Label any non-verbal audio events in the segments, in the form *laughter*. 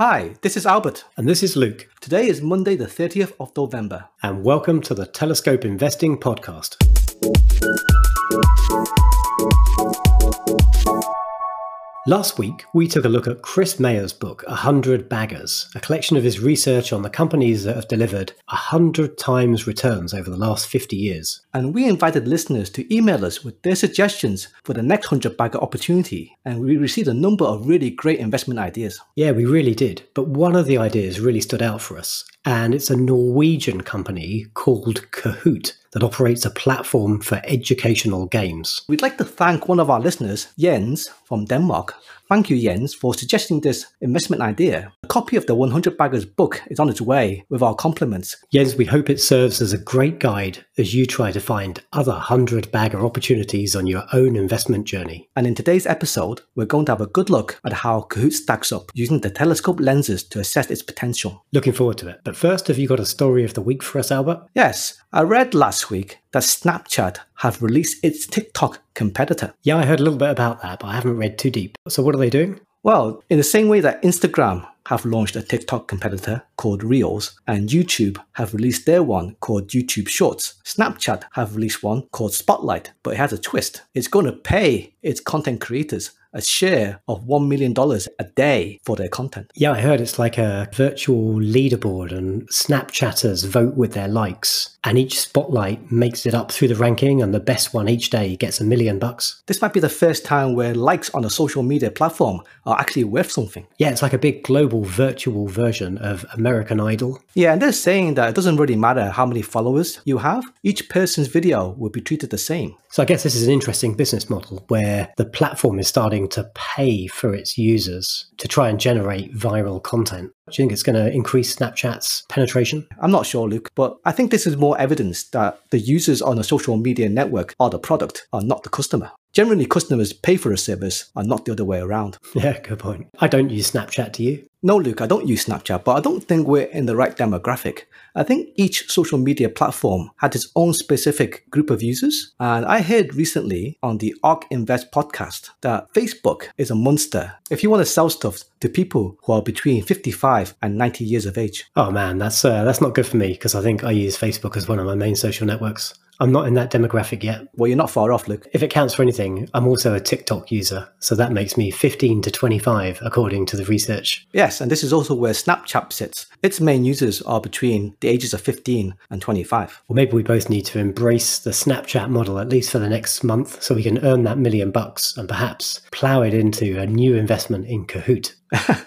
Hi, this is Albert. And this is Luke. Today is Monday, the 30th of November. And welcome to the Telescope Investing Podcast. Last week, we took a look at Chris Mayer's book, 100 Baggers, a collection of his research on the companies that have delivered 100 times returns over the last 50 years. And we invited listeners to email us with their suggestions for the next 100 bagger opportunity. And we received a number of really great investment ideas. Yeah, we really did. But one of the ideas really stood out for us. And it's a Norwegian company called Kahoot that operates a platform for educational games. We'd like to thank one of our listeners, Jens from Denmark. Thank you, Jens, for suggesting this investment idea. A copy of the 100 Baggers book is on its way with our compliments. Jens, we hope it serves as a great guide as you try to find other 100 bagger opportunities on your own investment journey. And in today's episode, we're going to have a good look at how Kahoot stacks up using the telescope lenses to assess its potential. Looking forward to it. But first, have you got a story of the week for us, Albert? Yes, I read last week that Snapchat have released its TikTok competitor. Yeah, I heard a little bit about that, but I haven't read too deep. So, what are they doing? Well, in the same way that Instagram have launched a TikTok competitor called Reels, and YouTube have released their one called YouTube Shorts. Snapchat have released one called Spotlight, but it has a twist. It's going to pay its content creators a share of $1 million a day for their content. Yeah, I heard it's like a virtual leaderboard and Snapchatters vote with their likes and each spotlight makes it up through the ranking and the best one each day gets a million bucks. This might be the first time where likes on a social media platform are actually worth something. Yeah, it's like a big global virtual version of American Idol. Yeah, and they're saying that it doesn't really matter how many followers you have, each person's video will be treated the same. So I guess this is an interesting business model where the platform is starting to pay for its users to try and generate viral content. Do you think it's going to increase Snapchat's penetration? I'm not sure, Luke, but I think this is more evidence that the users on a social media network are the product, are not the customer. Generally, customers pay for a service and not the other way around. *laughs* Yeah, good point. I don't use Snapchat, do you? No, Luke, I don't use Snapchat, but I don't think we're in the right demographic. I think each social media platform had its own specific group of users. And I heard recently on the ARC Invest podcast that Facebook is a monster if you want to sell stuff to people who are between 55 and 90 years of age. Oh man, that's uh, that's not good for me because I think I use Facebook as one of my main social networks. I'm not in that demographic yet. Well, you're not far off, Luke. If it counts for anything, I'm also a TikTok user, so that makes me 15 to 25, according to the research. Yes, and this is also where Snapchat sits. Its main users are between the ages of 15 and 25. Well, maybe we both need to embrace the Snapchat model at least for the next month so we can earn that million bucks and perhaps plow it into a new investment in Kahoot. *laughs*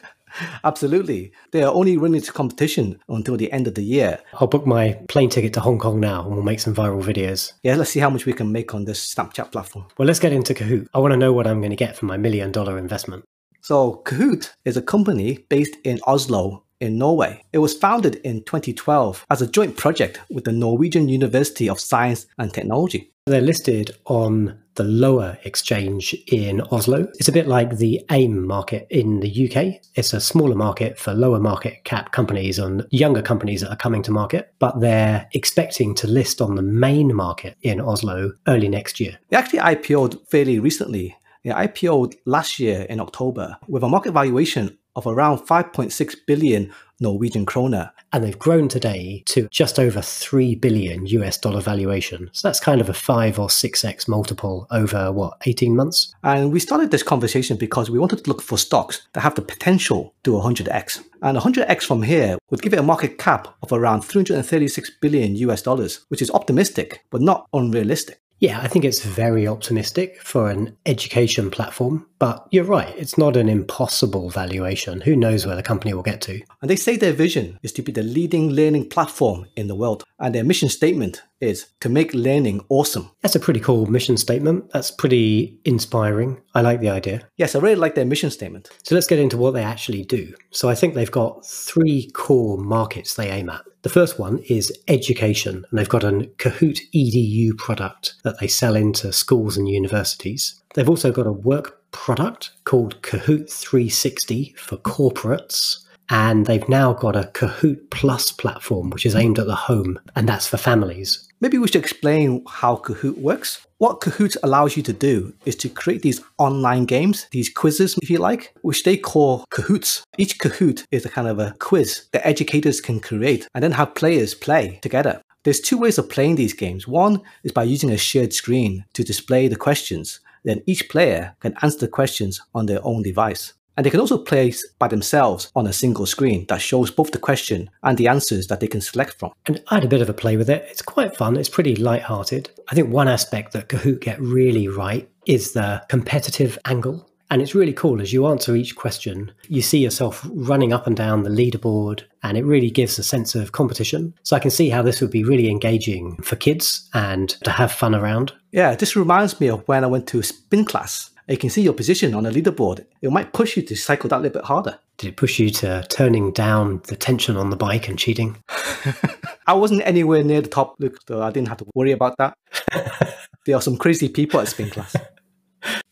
Absolutely. They are only running to competition until the end of the year. I'll book my plane ticket to Hong Kong now and we'll make some viral videos. Yeah, let's see how much we can make on this Snapchat platform. Well, let's get into Kahoot. I want to know what I'm going to get for my million dollar investment. So, Kahoot is a company based in Oslo in Norway. It was founded in 2012 as a joint project with the Norwegian University of Science and Technology. They're listed on the lower exchange in Oslo. It's a bit like the AIM market in the UK. It's a smaller market for lower market cap companies and younger companies that are coming to market, but they're expecting to list on the main market in Oslo early next year. They actually IPO'd fairly recently. They IPO'd last year in October with a market valuation of around 5.6 billion Norwegian kroner. And they've grown today to just over 3 billion US dollar valuation. So that's kind of a 5 or 6x multiple over what, 18 months? And we started this conversation because we wanted to look for stocks that have the potential to 100x. And 100x from here would give it a market cap of around 336 billion US dollars, which is optimistic, but not unrealistic. Yeah, I think it's very optimistic for an education platform, but you're right, it's not an impossible valuation. Who knows where the company will get to? And they say their vision is to be the leading learning platform in the world. And their mission statement is to make learning awesome. That's a pretty cool mission statement. That's pretty inspiring. I like the idea. Yes, I really like their mission statement. So let's get into what they actually do. So I think they've got three core markets they aim at. The first one is education, and they've got a Kahoot EDU product that they sell into schools and universities. They've also got a work product called Kahoot 360 for corporates. And they've now got a Kahoot Plus platform, which is aimed at the home, and that's for families. Maybe we should explain how Kahoot works. What Kahoot allows you to do is to create these online games, these quizzes, if you like, which they call Kahoots. Each Kahoot is a kind of a quiz that educators can create and then have players play together. There's two ways of playing these games. One is by using a shared screen to display the questions. Then each player can answer the questions on their own device. And they can also play by themselves on a single screen that shows both the question and the answers that they can select from. And I had a bit of a play with it. It's quite fun. It's pretty light-hearted. I think one aspect that Kahoot get really right is the competitive angle. And it's really cool as you answer each question, you see yourself running up and down the leaderboard, and it really gives a sense of competition. So I can see how this would be really engaging for kids and to have fun around. Yeah, this reminds me of when I went to spin class you can see your position on a leaderboard, it might push you to cycle that little bit harder. Did it push you to turning down the tension on the bike and cheating? *laughs* I wasn't anywhere near the top, so I didn't have to worry about that. *laughs* there are some crazy people at spin class.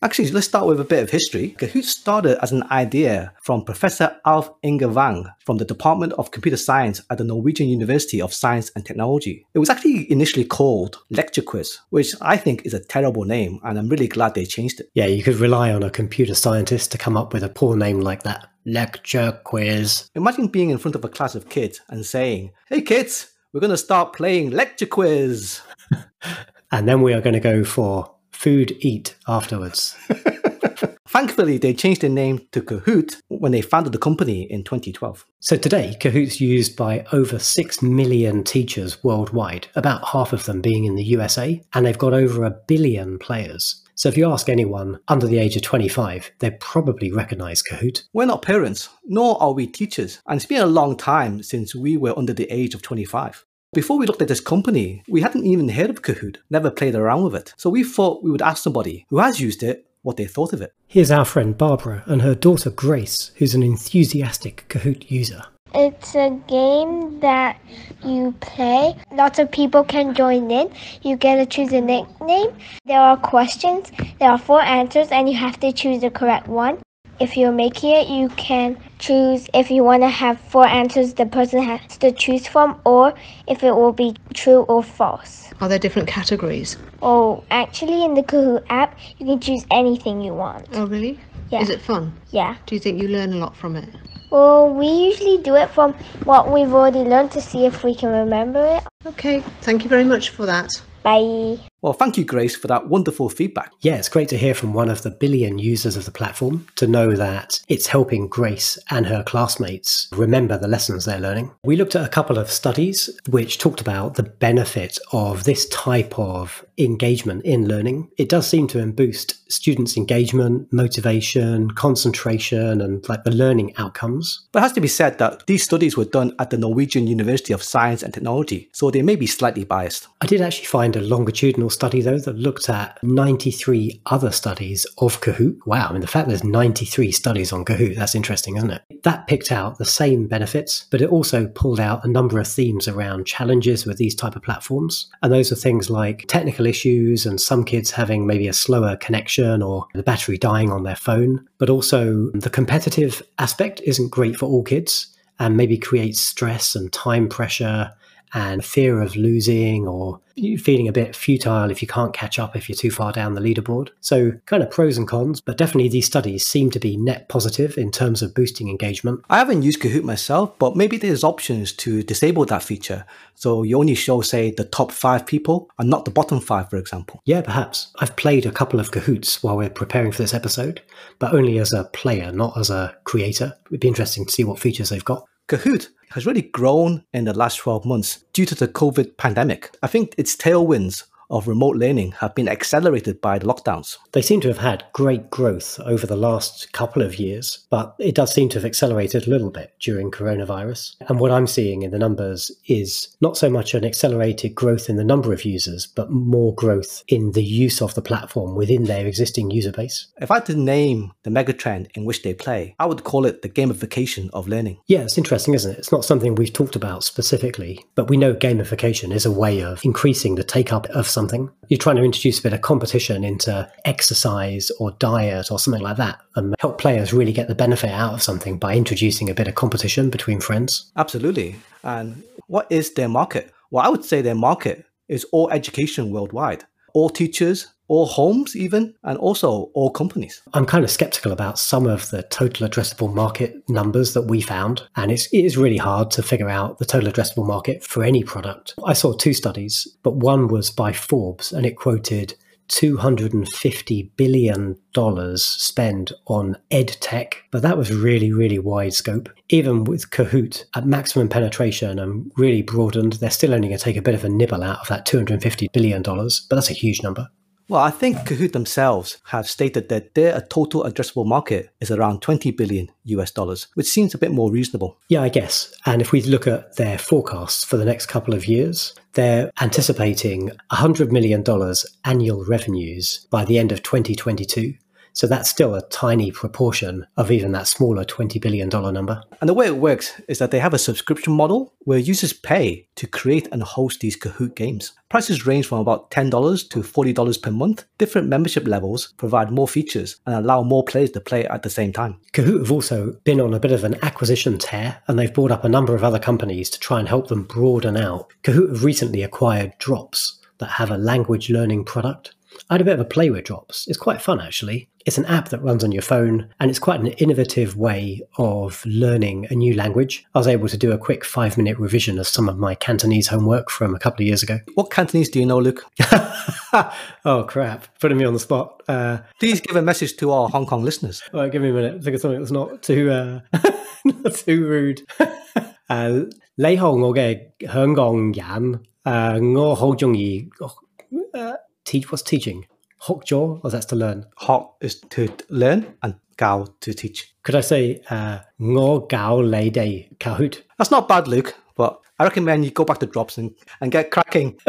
Actually, let's start with a bit of history. Kahoot started as an idea from Professor Alf Inge Vang from the Department of Computer Science at the Norwegian University of Science and Technology. It was actually initially called Lecture Quiz, which I think is a terrible name, and I'm really glad they changed it. Yeah, you could rely on a computer scientist to come up with a poor name like that. Lecture Quiz. Imagine being in front of a class of kids and saying, Hey kids, we're going to start playing Lecture Quiz. *laughs* and then we are going to go for food eat afterwards. *laughs* Thankfully, they changed their name to Kahoot when they founded the company in 2012. So today, Kahoot's used by over 6 million teachers worldwide, about half of them being in the USA, and they've got over a billion players. So if you ask anyone under the age of 25, they probably recognize Kahoot. We're not parents, nor are we teachers, and it's been a long time since we were under the age of 25. Before we looked at this company, we hadn't even heard of Kahoot, never played around with it. So we thought we would ask somebody who has used it what they thought of it. Here's our friend Barbara and her daughter Grace, who's an enthusiastic Kahoot user. It's a game that you play. Lots of people can join in. You get to choose a nickname. There are questions. There are four answers, and you have to choose the correct one. If you're making it, you can choose if you want to have four answers the person has to choose from, or if it will be true or false. Are there different categories? Oh, actually, in the Kahoot app, you can choose anything you want. Oh, really? Yeah. Is it fun? Yeah. Do you think you learn a lot from it? Well, we usually do it from what we've already learned to see if we can remember it. Okay, thank you very much for that. Bye. Well, thank you, Grace, for that wonderful feedback. Yeah, it's great to hear from one of the billion users of the platform to know that it's helping Grace and her classmates remember the lessons they're learning. We looked at a couple of studies which talked about the benefit of this type of engagement in learning. It does seem to boost students' engagement, motivation, concentration, and like the learning outcomes. But it has to be said that these studies were done at the Norwegian University of Science and Technology, so they may be slightly biased. I did actually find a longitudinal study, though, that looked at 93 other studies of Kahoot. Wow, I mean, the fact there's 93 studies on Kahoot, that's interesting, isn't it? That picked out the same benefits, but it also pulled out a number of themes around challenges with these type of platforms. And those are things like technical issues and some kids having maybe a slower connection or the battery dying on their phone, but also the competitive aspect isn't great for all kids and maybe creates stress and time pressure and fear of losing or feeling a bit futile if you can't catch up if you're too far down the leaderboard. So, kind of pros and cons, but definitely these studies seem to be net positive in terms of boosting engagement. I haven't used Kahoot myself, but maybe there's options to disable that feature. So you only show, say, the top five people and not the bottom five, for example. Yeah, perhaps. I've played a couple of Kahoots while we're preparing for this episode, but only as a player, not as a creator. It'd be interesting to see what features they've got. Kahoot has really grown in the last 12 months due to the COVID pandemic. I think its tailwinds of remote learning have been accelerated by the lockdowns. They seem to have had great growth over the last couple of years, but it does seem to have accelerated a little bit during coronavirus. And what I'm seeing in the numbers is not so much an accelerated growth in the number of users, but more growth in the use of the platform within their existing user base. If I had to name the megatrend in which they play, I would call it the gamification of learning. Yeah, it's interesting, isn't it? It's not something we've talked about specifically, but we know gamification is a way of increasing the take up of some something. You're trying to introduce a bit of competition into exercise or diet or something like that and help players really get the benefit out of something by introducing a bit of competition between friends. Absolutely. And what is their market? Well, I would say their market is all education worldwide, all teachers, all homes, even, and also all companies. I'm kind of skeptical about some of the total addressable market numbers that we found. And it's, it is really hard to figure out the total addressable market for any product. I saw two studies, but one was by Forbes and it quoted $250 billion spent on ed tech, but that was really, really wide scope. Even with Kahoot at maximum penetration and really broadened, they're still only going to take a bit of a nibble out of that $250 billion, but that's a huge number. Well, I think Kahoot themselves have stated that their total addressable market is around 20 billion US dollars, which seems a bit more reasonable. Yeah, I guess. And if we look at their forecasts for the next couple of years, they're anticipating $100 million annual revenues by the end of 2022. So that's still a tiny proportion of even that smaller $20 billion number. And the way it works is that they have a subscription model where users pay to create and host these Kahoot games. Prices range from about $10 to $40 per month. Different membership levels provide more features and allow more players to play at the same time. Kahoot have also been on a bit of an acquisition tear and they've bought up a number of other companies to try and help them broaden out. Kahoot have recently acquired Drops that have a language learning product. I had a bit of a play with Drops. It's quite fun, actually. It's an app that runs on your phone, and it's quite an innovative way of learning a new language. I was able to do a quick five minute revision of some of my Cantonese homework from a couple of years ago. What Cantonese do you know, Luke? *laughs* oh, crap. Putting me on the spot. Uh, Please give a message to our Hong Kong listeners. *laughs* all right, give me a minute. Think of something that's not too, uh, *laughs* not too rude. uh, 你好，我嘅香港人，诶、我好中意诶 teach. What's teaching? Hok jaw, or that's to learn? Hok is to learn and gao to teach. Could I say uh, ngo gao lei day, Kahoot? That's not bad, Luke but I recommend you go back to drops and, and get cracking. *laughs*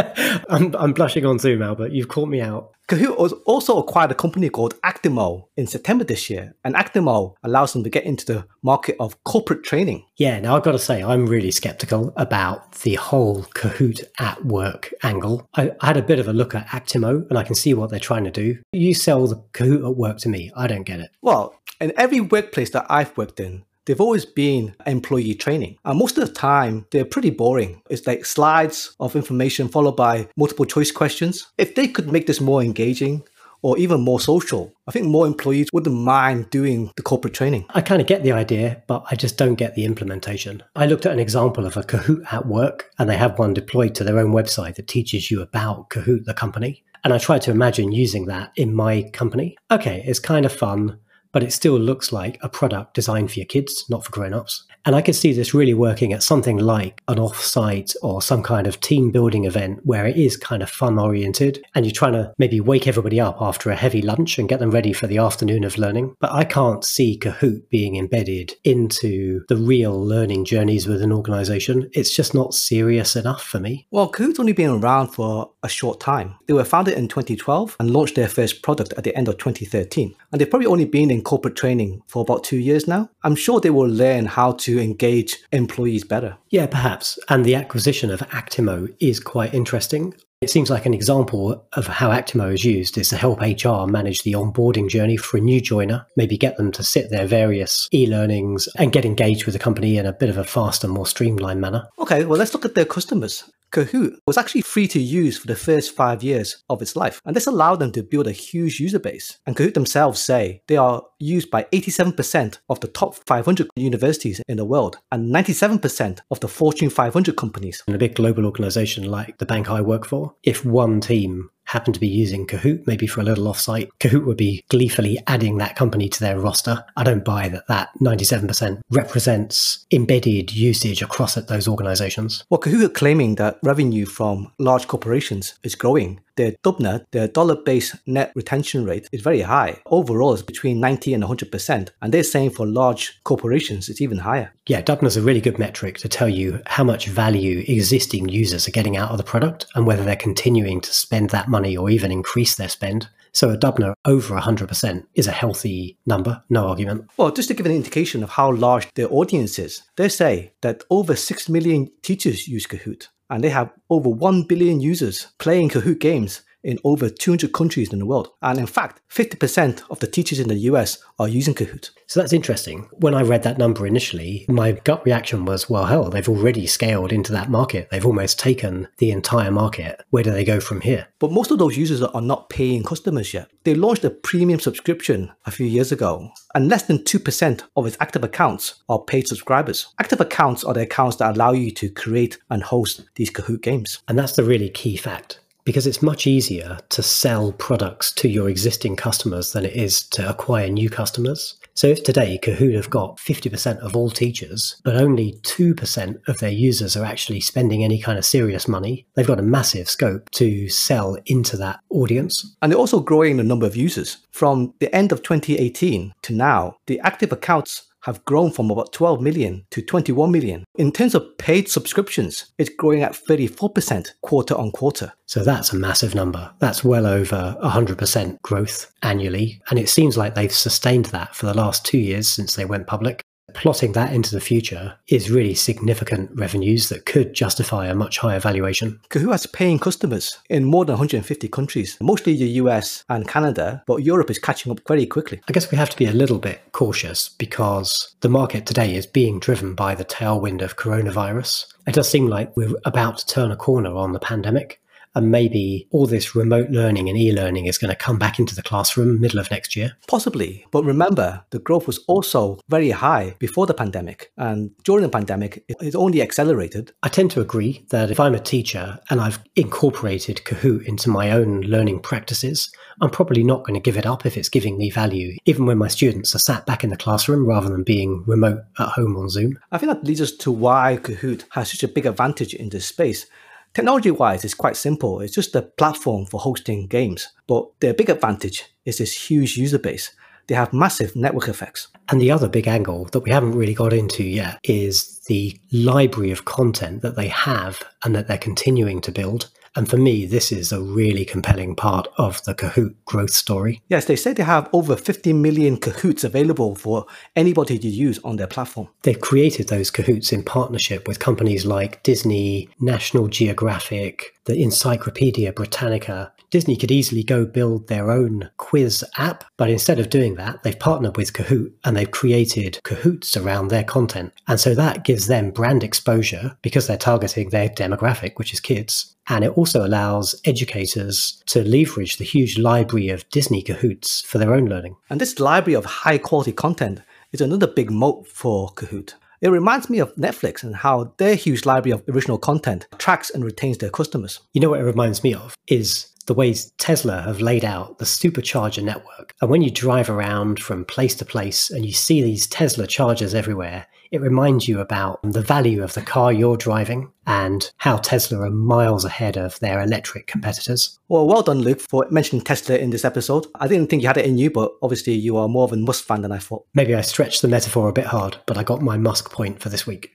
I'm, I'm blushing on Zoom, Albert. You've caught me out. Kahoot also acquired a company called Actimo in September this year, and Actimo allows them to get into the market of corporate training. Yeah, now I've got to say, I'm really skeptical about the whole Kahoot at work angle. I, I had a bit of a look at Actimo and I can see what they're trying to do. You sell the Kahoot at work to me. I don't get it. Well, in every workplace that I've worked in, they've always been employee training. And most of the time, they're pretty boring. It's like slides of information followed by multiple choice questions. If they could make this more engaging, or even more social. I think more employees wouldn't mind doing the corporate training. I kind of get the idea, but I just don't get the implementation. I looked at an example of a Kahoot at work, and they have one deployed to their own website that teaches you about Kahoot, the company. And I tried to imagine using that in my company. Okay, it's kind of fun, but it still looks like a product designed for your kids, not for grown ups. And I could see this really working at something like an off-site or some kind of team building event where it is kind of fun oriented and you're trying to maybe wake everybody up after a heavy lunch and get them ready for the afternoon of learning. But I can't see Kahoot being embedded into the real learning journeys with an organization. It's just not serious enough for me. Well, Kahoot's only been around for a short time. They were founded in 2012 and launched their first product at the end of 2013. And they've probably only been in corporate training for about two years now. I'm sure they will learn how to engage employees better. Yeah, perhaps. And the acquisition of Actimo is quite interesting. It seems like an example of how Actimo is used is to help HR manage the onboarding journey for a new joiner, maybe get them to sit their various e learnings and get engaged with the company in a bit of a faster, more streamlined manner. Okay, well, let's look at their customers. Kahoot was actually free to use for the first five years of its life, and this allowed them to build a huge user base. And Kahoot themselves say they are used by 87% of the top 500 universities in the world and 97% of the Fortune 500 companies. In a big global organization like the bank I work for, if one team happened to be using Kahoot, maybe for a little offsite, Kahoot would be gleefully adding that company to their roster. I don't buy that that 97% represents embedded usage across those organizations. Well, Kahoot are claiming that revenue from large corporations is growing. Their DUBNA, their dollar-based net retention rate, is very high. Overall, it's between 90 and 100%. And they're saying for large corporations, it's even higher. Yeah, DUBNA is a really good metric to tell you how much value existing users are getting out of the product and whether they're continuing to spend that money or even increase their spend. So a DUBNA over 100% is a healthy number, no argument. Well, just to give an indication of how large their audience is, they say that over 6 million teachers use Kahoot and they have over 1 billion users playing Kahoot games in over 200 countries in the world. And in fact, 50% of the teachers in the US are using Kahoot. So that's interesting. When I read that number initially, my gut reaction was, well, hell, they've already scaled into that market. They've almost taken the entire market. Where do they go from here? But most of those users are not paying customers yet. They launched a premium subscription a few years ago, and less than 2% of its active accounts are paid subscribers. Active accounts are the accounts that allow you to create and host these Kahoot games. And that's the really key fact because it's much easier to sell products to your existing customers than it is to acquire new customers. So if today Kahoot have got 50% of all teachers, but only 2% of their users are actually spending any kind of serious money, they've got a massive scope to sell into that audience. And they're also growing the number of users. From the end of 2018 to now, the active accounts have grown from about 12 million to 21 million. In terms of paid subscriptions, it's growing at 34% quarter on quarter. So that's a massive number. That's well over 100% growth annually. And it seems like they've sustained that for the last two years since they went public plotting that into the future is really significant revenues that could justify a much higher valuation. Kahoot has paying customers in more than 150 countries, mostly the US and Canada, but Europe is catching up very quickly. I guess we have to be a little bit cautious because the market today is being driven by the tailwind of coronavirus. It does seem like we're about to turn a corner on the pandemic and maybe all this remote learning and e-learning is going to come back into the classroom middle of next year? Possibly, but remember, the growth was also very high before the pandemic, and during the pandemic, it only accelerated. I tend to agree that if I'm a teacher and I've incorporated Kahoot into my own learning practices, I'm probably not going to give it up if it's giving me value, even when my students are sat back in the classroom rather than being remote at home on Zoom. I think that leads us to why Kahoot has such a big advantage in this space. Technology wise, it's quite simple. It's just a platform for hosting games. But their big advantage is this huge user base. They have massive network effects. And the other big angle that we haven't really got into yet is the library of content that they have and that they're continuing to build and for me, this is a really compelling part of the Kahoot growth story. Yes, they say they have over 50 million Kahoots available for anybody to use on their platform. They've created those Kahoots in partnership with companies like Disney, National Geographic, the Encyclopedia Britannica, Disney could easily go build their own quiz app, but instead of doing that, they've partnered with Kahoot and they've created Kahoots around their content. And so that gives them brand exposure because they're targeting their demographic, which is kids. And it also allows educators to leverage the huge library of Disney Kahoots for their own learning. And this library of high quality content is another big moat for Kahoot. It reminds me of Netflix and how their huge library of original content attracts and retains their customers. You know what it reminds me of is the ways Tesla have laid out the supercharger network. And when you drive around from place to place and you see these Tesla chargers everywhere, it reminds you about the value of the car you're driving and how Tesla are miles ahead of their electric competitors. Well, well done, Luke, for mentioning Tesla in this episode. I didn't think you had it in you, but obviously you are more of a Musk fan than I thought. Maybe I stretched the metaphor a bit hard, but I got my Musk point for this week.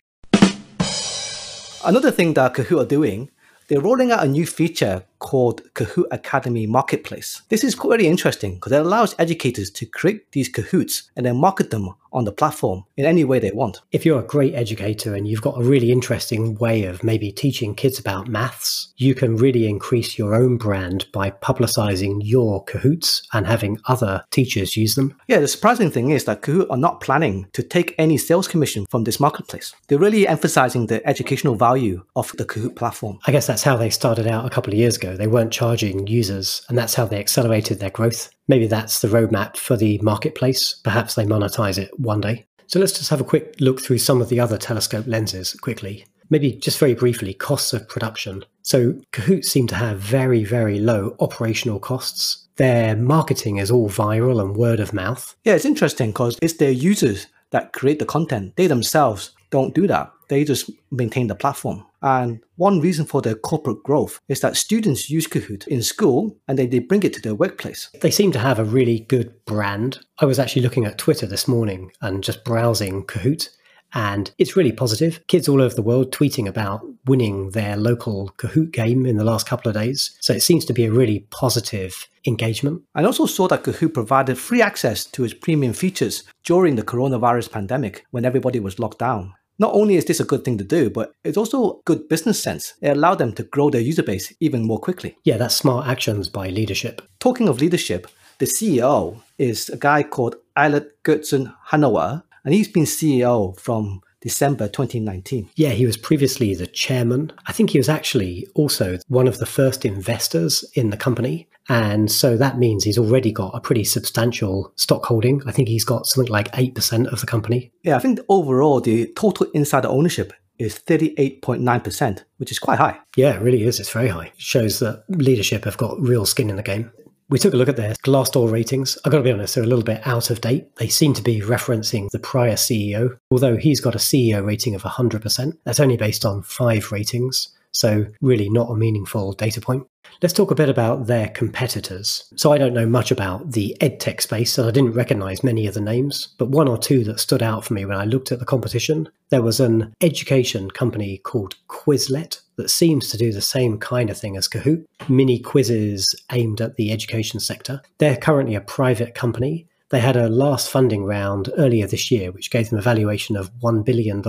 Another thing that Kahoot are doing they're rolling out a new feature called Kahoot Academy Marketplace. This is very interesting because it allows educators to create these Kahoots and then market them on the platform in any way they want. If you're a great educator and you've got a really interesting way of maybe teaching kids about maths, you can really increase your own brand by publicizing your Kahoots and having other teachers use them. Yeah, the surprising thing is that Kahoot are not planning to take any sales commission from this marketplace. They're really emphasizing the educational value of the Kahoot platform. I guess that's how they started out a couple of years ago. They weren't charging users, and that's how they accelerated their growth. Maybe that's the roadmap for the marketplace. Perhaps they monetize it one day. So let's just have a quick look through some of the other telescope lenses quickly. Maybe just very briefly, costs of production. So Kahoot seem to have very, very low operational costs. Their marketing is all viral and word of mouth. Yeah, it's interesting because it's their users that create the content. They themselves don't do that. They just maintain the platform. And one reason for their corporate growth is that students use Kahoot in school and then they bring it to their workplace. They seem to have a really good brand. I was actually looking at Twitter this morning and just browsing Kahoot. And it's really positive. Kids all over the world tweeting about winning their local Kahoot game in the last couple of days. So it seems to be a really positive engagement. I also saw that Kahoot provided free access to its premium features during the coronavirus pandemic when everybody was locked down. Not only is this a good thing to do, but it's also good business sense. It allowed them to grow their user base even more quickly. Yeah, that's smart actions by leadership. Talking of leadership, the CEO is a guy called Eilert Giertsen Hanoa, and he's been CEO from December 2019. Yeah, he was previously the chairman. I think he was actually also one of the first investors in the company. And so that means he's already got a pretty substantial stock holding. I think he's got something like 8% of the company. Yeah, I think overall the total insider ownership is 38.9%, which is quite high. Yeah, it really is. It's very high. It shows that leadership have got real skin in the game. We took a look at their Glassdoor ratings. I've got to be honest, they're a little bit out of date. They seem to be referencing the prior CEO, although he's got a CEO rating of 100%. That's only based on five ratings. So, really, not a meaningful data point. Let's talk a bit about their competitors. So, I don't know much about the edtech space, and I didn't recognize many of the names, but one or two that stood out for me when I looked at the competition. There was an education company called Quizlet that seems to do the same kind of thing as Kahoot mini quizzes aimed at the education sector. They're currently a private company they had a last funding round earlier this year, which gave them a valuation of $1 billion.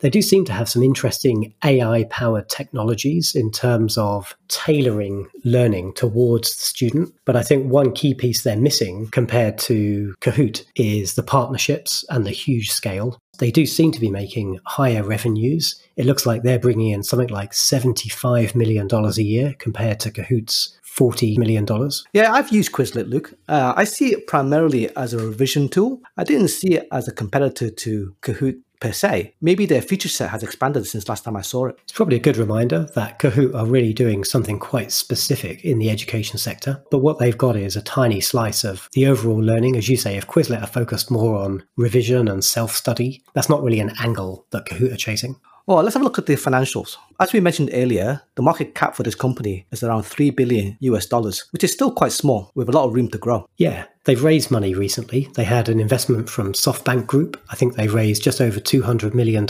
They do seem to have some interesting AI powered technologies in terms of tailoring learning towards the student. But I think one key piece they're missing compared to Kahoot is the partnerships and the huge scale. They do seem to be making higher revenues. It looks like they're bringing in something like $75 million a year compared to Kahoot's $40 million. Yeah, I've used Quizlet, Luke. Uh, I see it primarily as a revision tool. I didn't see it as a competitor to Kahoot per se. Maybe their feature set has expanded since last time I saw it. It's probably a good reminder that Kahoot are really doing something quite specific in the education sector. But what they've got is a tiny slice of the overall learning. As you say, if Quizlet are focused more on revision and self study, that's not really an angle that Kahoot are chasing. Well, let's have a look at the financials. As we mentioned earlier, the market cap for this company is around 3 billion US dollars, which is still quite small with a lot of room to grow. Yeah, they've raised money recently. They had an investment from SoftBank Group. I think they raised just over $200 million.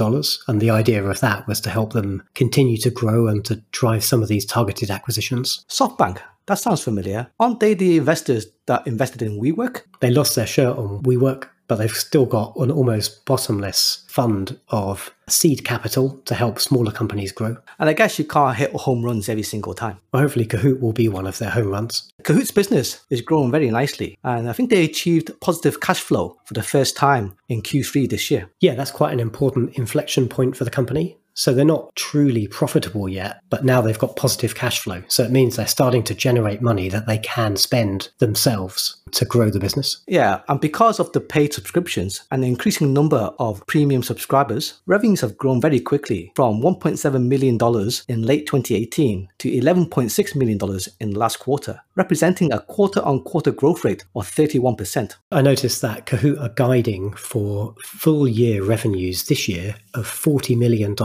And the idea of that was to help them continue to grow and to drive some of these targeted acquisitions. SoftBank, that sounds familiar. Aren't they the investors that invested in WeWork? They lost their shirt on WeWork but they've still got an almost bottomless fund of seed capital to help smaller companies grow. And I guess you can't hit home runs every single time. Well, hopefully, Kahoot will be one of their home runs. Kahoot's business is growing very nicely, and I think they achieved positive cash flow for the first time in Q3 this year. Yeah, that's quite an important inflection point for the company. So they're not truly profitable yet, but now they've got positive cash flow. So it means they're starting to generate money that they can spend themselves to grow the business. Yeah, and because of the paid subscriptions and the increasing number of premium subscribers, revenues have grown very quickly from $1.7 million in late 2018 to $11.6 million in the last quarter, representing a quarter on quarter growth rate of 31%. I noticed that Kahoot are guiding for full year revenues this year of $40 million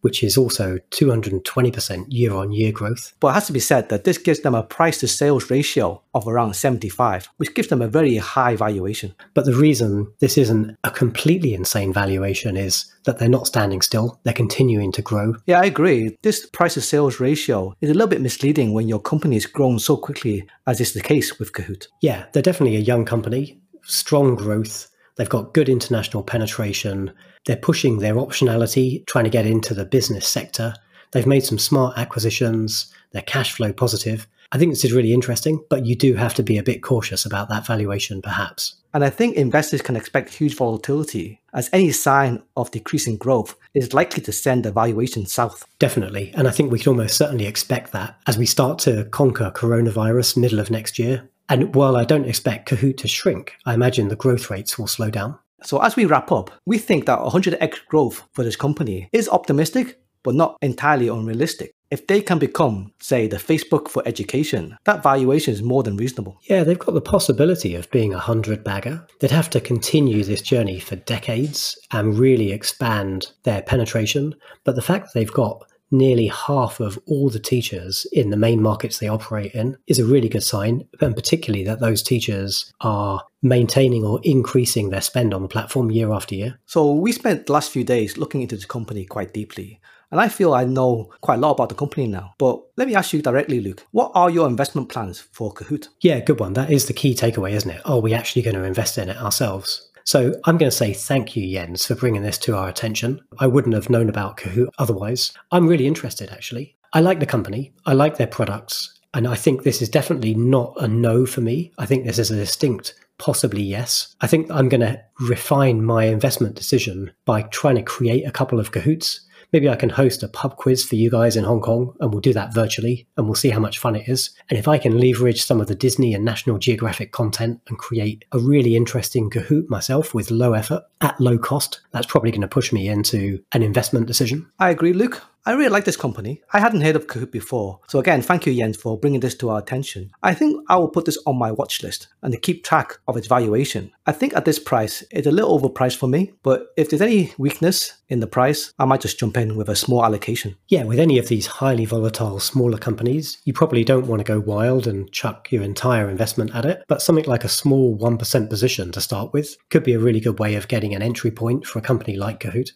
which is also 220% year on year growth. But it has to be said that this gives them a price to sales ratio of around 75, which gives them a very high valuation. But the reason this isn't a completely insane valuation is that they're not standing still, they're continuing to grow. Yeah, I agree. This price to sales ratio is a little bit misleading when your company has grown so quickly, as is the case with Kahoot. Yeah, they're definitely a young company, strong growth. They've got good international penetration. They're pushing their optionality, trying to get into the business sector. They've made some smart acquisitions. They're cash flow positive. I think this is really interesting, but you do have to be a bit cautious about that valuation, perhaps. And I think investors can expect huge volatility, as any sign of decreasing growth is likely to send the valuation south. Definitely. And I think we can almost certainly expect that as we start to conquer coronavirus middle of next year. And while I don't expect Kahoot to shrink, I imagine the growth rates will slow down. So as we wrap up, we think that 100x growth for this company is optimistic, but not entirely unrealistic. If they can become, say, the Facebook for education, that valuation is more than reasonable. Yeah, they've got the possibility of being a hundred bagger. They'd have to continue this journey for decades and really expand their penetration. But the fact that they've got nearly half of all the teachers in the main markets they operate in is a really good sign, and particularly that those teachers are maintaining or increasing their spend on the platform year after year. So we spent the last few days looking into the company quite deeply. And I feel I know quite a lot about the company now. But let me ask you directly, Luke, what are your investment plans for Kahoot? Yeah, good one. That is the key takeaway, isn't it? Are we actually going to invest in it ourselves? So I'm going to say thank you, Jens, for bringing this to our attention. I wouldn't have known about Kahoot otherwise. I'm really interested, actually. I like the company, I like their products, and I think this is definitely not a no for me. I think this is a distinct possibly yes. I think I'm going to refine my investment decision by trying to create a couple of Kahoots maybe I can host a pub quiz for you guys in Hong Kong and we'll do that virtually and we'll see how much fun it is. And if I can leverage some of the Disney and National Geographic content and create a really interesting Kahoot myself with low effort at low cost, that's probably going to push me into an investment decision. I agree, Luke. I really like this company. I hadn't heard of Kahoot before. So again, thank you, Jens, for bringing this to our attention. I think I will put this on my watch list and to keep track of its valuation. I think at this price, it's a little overpriced for me, but if there's any weakness in the price, I might just jump in with a small allocation. Yeah, with any of these highly volatile smaller companies, you probably don't want to go wild and chuck your entire investment at it, but something like a small 1% position to start with could be a really good way of getting an entry point for a company like Kahoot.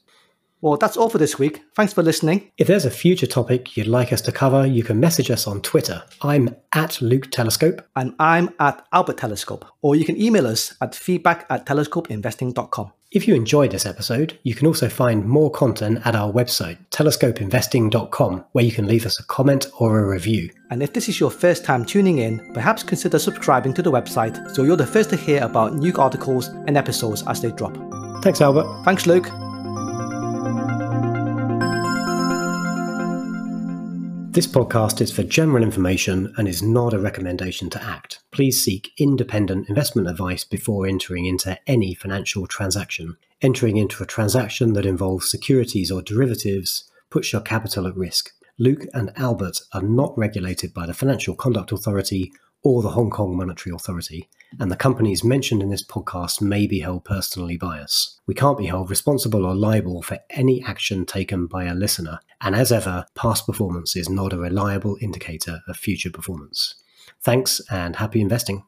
Well, that's all for this week. Thanks for listening. If there's a future topic you'd like us to cover, you can message us on Twitter. I'm at Luke Telescope. And I'm at Albert Telescope. Or you can email us at feedback at telescopeinvesting.com. If you enjoyed this episode, you can also find more content at our website, telescopeinvesting.com, where you can leave us a comment or a review. And if this is your first time tuning in, perhaps consider subscribing to the website so you're the first to hear about new articles and episodes as they drop. Thanks, Albert. Thanks, Luke. This podcast is for general information and is not a recommendation to act. Please seek independent investment advice before entering into any financial transaction. Entering into a transaction that involves securities or derivatives puts your capital at risk. Luke and Albert are not regulated by the Financial Conduct Authority or the Hong Kong Monetary Authority, and the companies mentioned in this podcast may be held personally by us. We can't be held responsible or liable for any action taken by a listener, and as ever, past performance is not a reliable indicator of future performance. Thanks and happy investing.